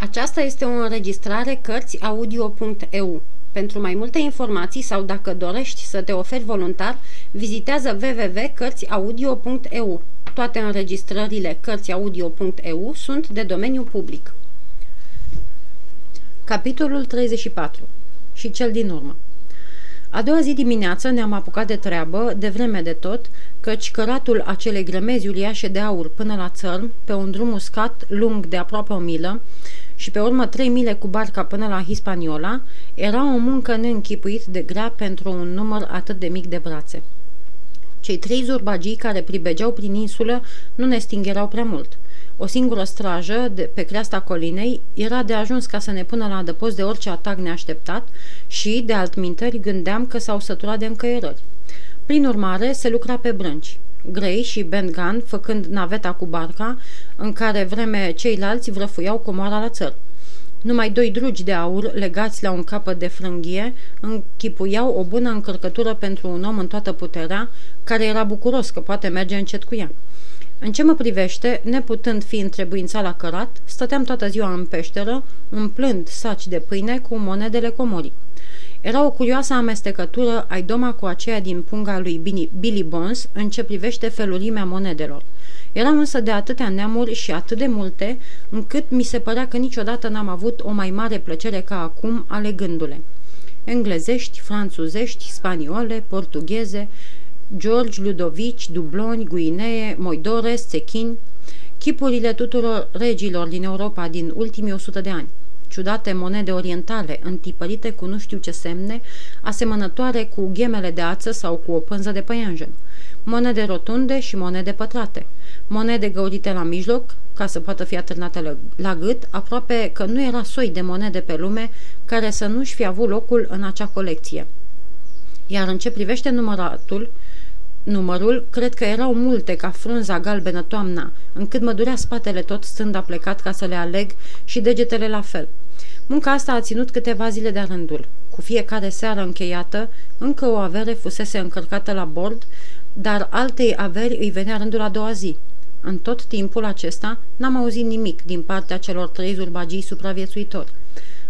Aceasta este o înregistrare Cărțiaudio.eu. Pentru mai multe informații sau dacă dorești să te oferi voluntar, vizitează www.cărțiaudio.eu. Toate înregistrările Cărțiaudio.eu sunt de domeniu public. Capitolul 34 și cel din urmă a doua zi dimineață ne-am apucat de treabă, de vreme de tot, căci căratul acelei grămezi uriașe de aur până la țărm, pe un drum uscat lung de aproape o milă, și pe urmă trei mile cu barca până la Hispaniola, era o muncă neînchipuit de grea pentru un număr atât de mic de brațe. Cei trei zurbagii care pribegeau prin insulă nu ne stingerau prea mult. O singură strajă de, pe creasta colinei era de ajuns ca să ne pună la adăpost de orice atac neașteptat și, de altminteri, gândeam că s-au săturat de încăierări. Prin urmare, se lucra pe brânci. Gray și Ben Gunn făcând naveta cu barca, în care vreme ceilalți vrăfuiau comoara la țăr. Numai doi drugi de aur, legați la un capăt de frânghie, închipuiau o bună încărcătură pentru un om în toată puterea, care era bucuros că poate merge încet cu ea. În ce mă privește, neputând fi întrebuința la cărat, stăteam toată ziua în peșteră, umplând saci de pâine cu monedele comorii. Era o curioasă amestecătură ai doma cu aceea din punga lui Billy Bones în ce privește felurimea monedelor. Eram însă de atâtea neamuri și atât de multe, încât mi se părea că niciodată n-am avut o mai mare plăcere ca acum alegându-le. Englezești, franțuzești, spaniole, portugheze, George, Ludovici, Dubloni, Guinee, Moidores, Țechini, chipurile tuturor regilor din Europa din ultimii 100 de ani ciudate monede orientale, întipărite cu nu știu ce semne, asemănătoare cu ghemele de ață sau cu o pânză de păianjen, monede rotunde și monede pătrate, monede găurite la mijloc, ca să poată fi atârnate la, la gât, aproape că nu era soi de monede pe lume care să nu-și fi avut locul în acea colecție. Iar în ce privește număratul, numărul, cred că erau multe ca frunza galbenă toamna, încât mă durea spatele tot stând a plecat ca să le aleg și degetele la fel. Munca asta a ținut câteva zile de rândul. Cu fiecare seară încheiată, încă o avere fusese încărcată la bord, dar altei averi îi venea rândul a doua zi. În tot timpul acesta n-am auzit nimic din partea celor trei zurbagii supraviețuitori.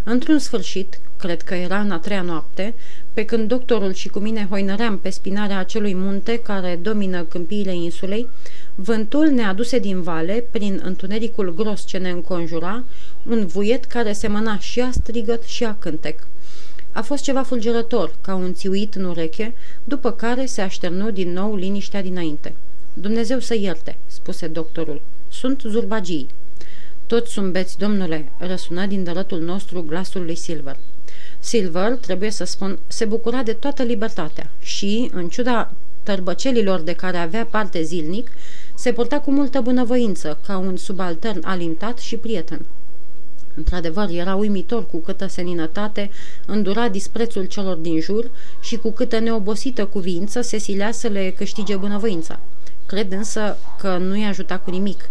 Într-un sfârșit, cred că era în a treia noapte, pe când doctorul și cu mine hoinăream pe spinarea acelui munte care domină câmpiile insulei, vântul ne aduse din vale, prin întunericul gros ce ne înconjura, un vuiet care semăna și a strigăt și a cântec. A fost ceva fulgerător, ca un țiuit în ureche, după care se așternu din nou liniștea dinainte. Dumnezeu să ierte, spuse doctorul. Sunt zurbagii. Toți sunt beți, domnule, răsună din dărătul nostru glasul lui Silver. Silver, trebuie să spun, se bucura de toată libertatea și, în ciuda tărbăcelilor de care avea parte zilnic, se purta cu multă bunăvoință, ca un subaltern alintat și prieten. Într-adevăr, era uimitor cu câtă seninătate îndura disprețul celor din jur și cu câtă neobosită cuvință se silea să le câștige bunăvoința. Cred însă că nu-i ajuta cu nimic,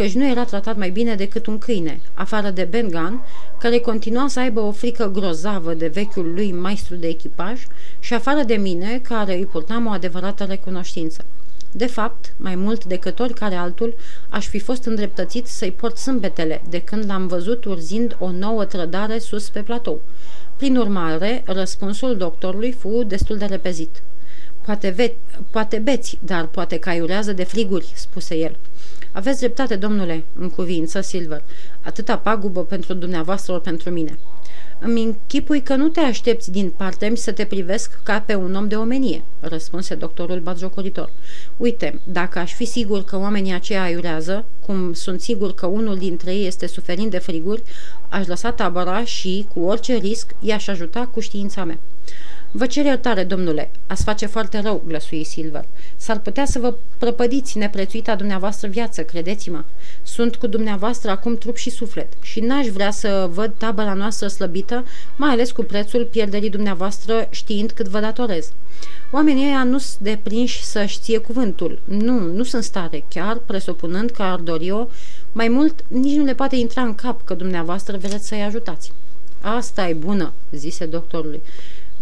căci nu era tratat mai bine decât un câine, afară de Ben Gunn, care continua să aibă o frică grozavă de vechiul lui maestru de echipaj și afară de mine, care îi purtam o adevărată recunoștință. De fapt, mai mult decât oricare altul, aș fi fost îndreptățit să-i port sâmbetele de când l-am văzut urzind o nouă trădare sus pe platou. Prin urmare, răspunsul doctorului fu destul de repezit. Poate, ve- poate beți, dar poate caiurează de friguri, spuse el. Aveți dreptate, domnule, în cuvință, Silver. Atâta pagubă pentru dumneavoastră ori pentru mine. Îmi închipui că nu te aștepți din partea să te privesc ca pe un om de omenie, răspunse doctorul batjocoritor. Uite, dacă aș fi sigur că oamenii aceia aiurează, cum sunt sigur că unul dintre ei este suferind de friguri, aș lăsa tabăra și, cu orice risc, i-aș ajuta cu știința mea. Vă cer iertare, domnule, ați face foarte rău, glăsui Silver. S-ar putea să vă prăpădiți neprețuita dumneavoastră viață, credeți-mă. Sunt cu dumneavoastră acum trup și suflet și n-aș vrea să văd tabăra noastră slăbită, mai ales cu prețul pierderii dumneavoastră știind cât vă datorez. Oamenii ăia nu sunt deprinși să-și ție cuvântul. Nu, nu sunt stare, chiar presupunând că ar dori-o, mai mult nici nu le poate intra în cap că dumneavoastră vreți să-i ajutați. Asta e bună, zise doctorului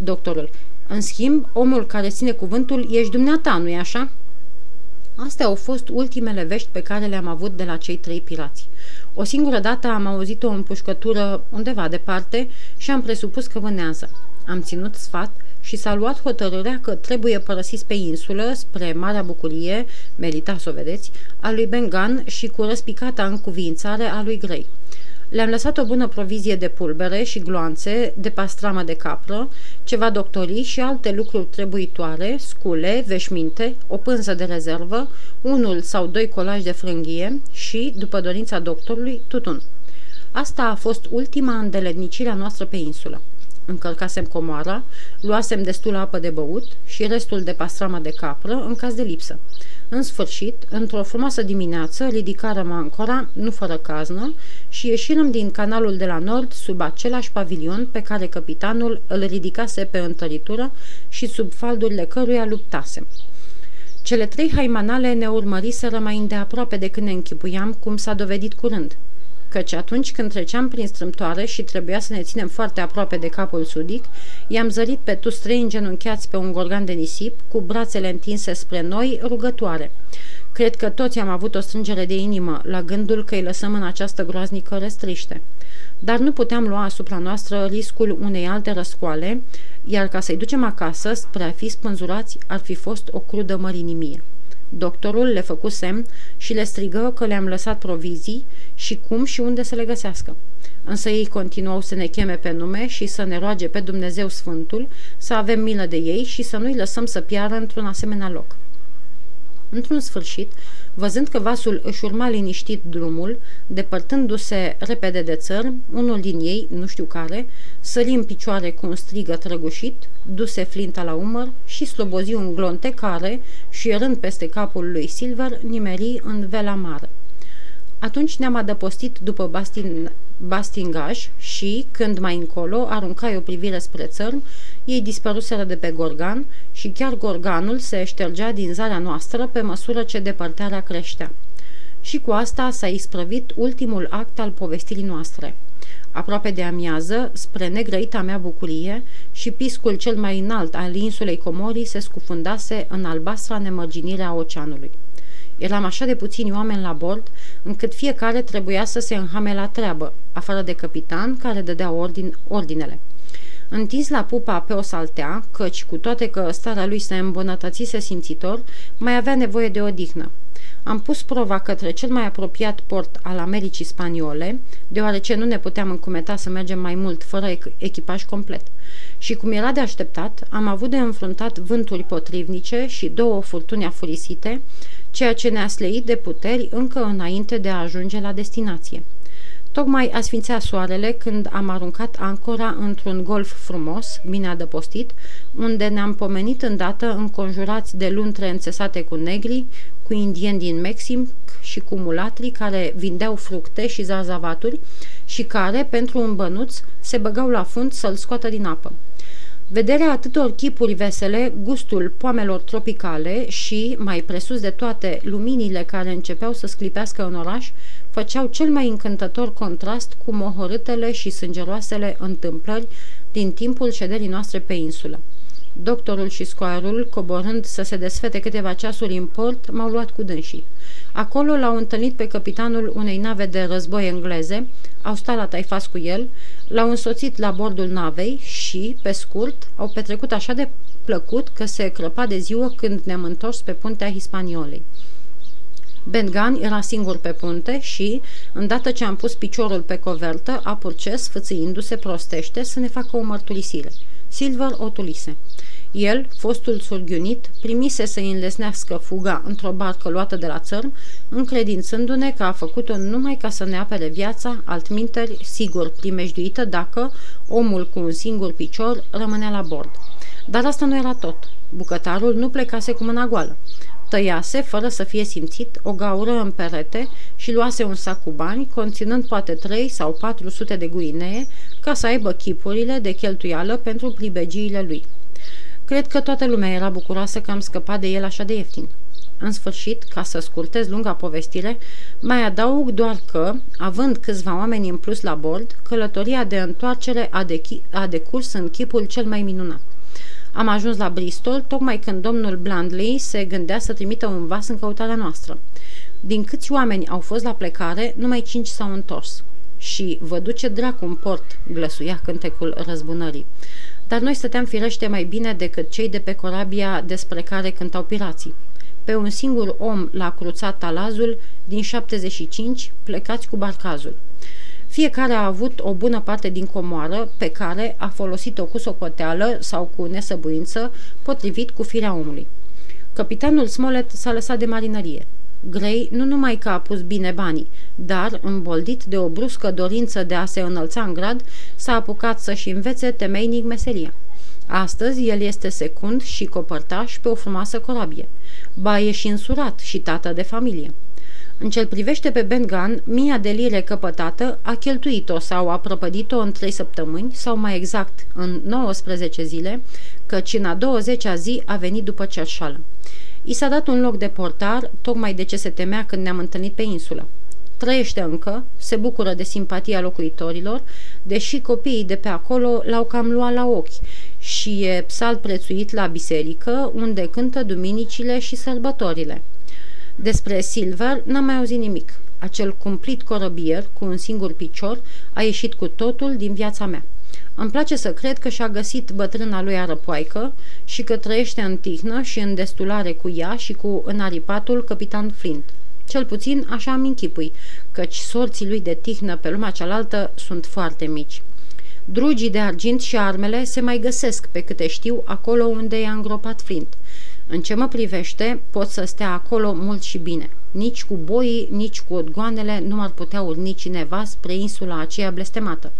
doctorul. În schimb, omul care ține cuvântul ești dumneata, nu-i așa? Astea au fost ultimele vești pe care le-am avut de la cei trei pirați. O singură dată am auzit o împușcătură undeva departe și am presupus că vânează. Am ținut sfat și s-a luat hotărârea că trebuie părăsiți pe insulă spre marea bucurie, merita să o vedeți, a lui Bengan și cu răspicata încuvințare a lui Grey. Le-am lăsat o bună provizie de pulbere și gloanțe, de pastramă de capră, ceva doctorii și alte lucruri trebuitoare, scule, veșminte, o pânză de rezervă, unul sau doi colași de frânghie și, după dorința doctorului, tutun. Asta a fost ultima îndeletnicire a noastră pe insulă. Încărcasem comoara, luasem destul apă de băut și restul de pastramă de capră în caz de lipsă. În sfârșit, într-o frumoasă dimineață, ridicarăm ancora, nu fără caznă, și ieșirăm din canalul de la nord sub același pavilion pe care capitanul îl ridicase pe întăritură și sub faldurile căruia luptasem. Cele trei haimanale ne urmăriseră mai îndeaproape decât ne închipuiam, cum s-a dovedit curând – căci atunci când treceam prin strâmtoare și trebuia să ne ținem foarte aproape de capul sudic, i-am zărit pe toți trei îngenunchiați pe un gorgan de nisip, cu brațele întinse spre noi, rugătoare. Cred că toți am avut o strângere de inimă la gândul că îi lăsăm în această groaznică răstriște. Dar nu puteam lua asupra noastră riscul unei alte răscoale, iar ca să-i ducem acasă, spre a fi spânzurați, ar fi fost o crudă mărinimie. Doctorul le făcu semn și le strigă că le-am lăsat provizii și cum și unde să le găsească. Însă ei continuau să ne cheme pe nume și să ne roage pe Dumnezeu Sfântul să avem milă de ei și să nu-i lăsăm să piară într-un asemenea loc. Într-un sfârșit, văzând că vasul își urma liniștit drumul, depărtându-se repede de țăr, unul din ei, nu știu care, sări în picioare cu un strigă răgușit, duse flinta la umăr și slobozi un glonte care, șierând peste capul lui Silver, nimeri în vela mare. Atunci ne-am adăpostit după bastin, bastingaj și, când mai încolo aruncai o privire spre țărm, ei dispăruseră de pe gorgan și chiar gorganul se ștergea din zarea noastră pe măsură ce depărtarea creștea. Și cu asta s-a isprăvit ultimul act al povestirii noastre. Aproape de amiază, spre negrăita mea bucurie, și piscul cel mai înalt al insulei Comorii se scufundase în albastra nemărginire a oceanului. Eram așa de puțini oameni la bord, încât fiecare trebuia să se înhame la treabă, afară de capitan care dădea ordin, ordinele. Întins la pupa pe o saltea, căci cu toate că starea lui se îmbunătățise simțitor, mai avea nevoie de odihnă. Am pus prova către cel mai apropiat port al Americii Spaniole, deoarece nu ne puteam încumeta să mergem mai mult fără echipaj complet. Și cum era de așteptat, am avut de înfruntat vânturi potrivnice și două furtuni afurisite, ceea ce ne-a sleit de puteri încă înainte de a ajunge la destinație. Tocmai a sfințea soarele când am aruncat ancora într-un golf frumos, bine adăpostit, unde ne-am pomenit îndată înconjurați de luntre înțesate cu negri, cu indieni din Mexic și cu mulatri care vindeau fructe și zarzavaturi și care, pentru un bănuț, se băgau la fund să-l scoată din apă. Vederea atâtor chipuri vesele, gustul poamelor tropicale și, mai presus de toate, luminile care începeau să sclipească în oraș, făceau cel mai încântător contrast cu mohorâtele și sângeroasele întâmplări din timpul șederii noastre pe insulă. Doctorul și scoarul, coborând să se desfete câteva ceasuri în port, m-au luat cu dânsii. Acolo l-au întâlnit pe capitanul unei nave de război engleze, au stat la taifas cu el, l-au însoțit la bordul navei și, pe scurt, au petrecut așa de plăcut că se crăpa de ziua când ne-am întors pe puntea Hispaniolei. Bengan era singur pe punte și, îndată ce am pus piciorul pe covertă, a purces, fățâindu-se prostește, să ne facă o mărturisire. Silver o tulise. El, fostul surghiunit, primise să-i înlesnească fuga într-o barcă luată de la țărm, încredințându-ne că a făcut-o numai ca să ne apere viața, altminteri, sigur primejduită dacă omul cu un singur picior rămânea la bord. Dar asta nu era tot. Bucătarul nu plecase cu mâna goală. Tăiase, fără să fie simțit, o gaură în perete și luase un sac cu bani, conținând poate 3 sau 400 de guinee, ca să aibă chipurile de cheltuială pentru plibegiile lui. Cred că toată lumea era bucuroasă că am scăpat de el așa de ieftin. În sfârșit, ca să scurtez lunga povestire, mai adaug doar că, având câțiva oameni în plus la bord, călătoria de întoarcere a, chi- a decurs în chipul cel mai minunat. Am ajuns la Bristol tocmai când domnul Blandley se gândea să trimită un vas în căutarea noastră. Din câți oameni au fost la plecare, numai cinci s-au întors. Și vă duce dracu în port, glăsuia cântecul răzbunării. Dar noi stăteam firește mai bine decât cei de pe corabia despre care cântau pirații. Pe un singur om l-a cruțat talazul din 75 plecați cu barcazul. Fiecare a avut o bună parte din comoară pe care a folosit-o cu socoteală sau cu nesăbuință, potrivit cu firea omului. Capitanul Smollett s-a lăsat de marinărie. Grey nu numai că a pus bine banii, dar, îmboldit de o bruscă dorință de a se înălța în grad, s-a apucat să-și învețe temeinic meseria. Astăzi el este secund și copărtaș pe o frumoasă corabie. Ba e și însurat și tată de familie. În cel privește pe Ben Gunn, mia de lire căpătată a cheltuit-o sau a prăpădit-o în 3 săptămâni, sau mai exact în 19 zile, căci în a 20-a zi a venit după cerșală. I s-a dat un loc de portar, tocmai de ce se temea când ne-am întâlnit pe insulă. Trăiește încă, se bucură de simpatia locuitorilor, deși copiii de pe acolo l-au cam luat la ochi și e psal prețuit la biserică, unde cântă duminicile și sărbătorile. Despre Silver n-am mai auzit nimic. Acel cumplit corobier cu un singur picior a ieșit cu totul din viața mea. Îmi place să cred că și-a găsit bătrâna lui arăpoaică și că trăiește în tihnă și în destulare cu ea și cu înaripatul capitan Flint. Cel puțin așa am închipui, căci sorții lui de tihnă pe lumea cealaltă sunt foarte mici. Drugii de argint și armele se mai găsesc, pe câte știu, acolo unde i-a îngropat Flint. În ce mă privește, pot să stea acolo mult și bine. Nici cu boii, nici cu odgoanele nu ar putea urni cineva spre insula aceea blestemată.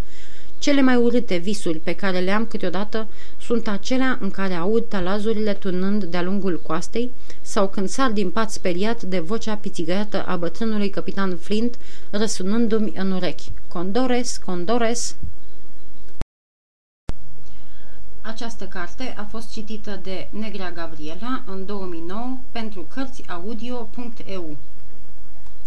Cele mai urâte visuri pe care le am câteodată sunt acelea în care aud talazurile tunând de-a lungul coastei sau când sar din pat speriat de vocea pițigăiată a bătrânului capitan Flint răsunându-mi în urechi. Condores, Condores! Această carte a fost citită de Negrea Gabriela în 2009 pentru Cărțiaudio.eu.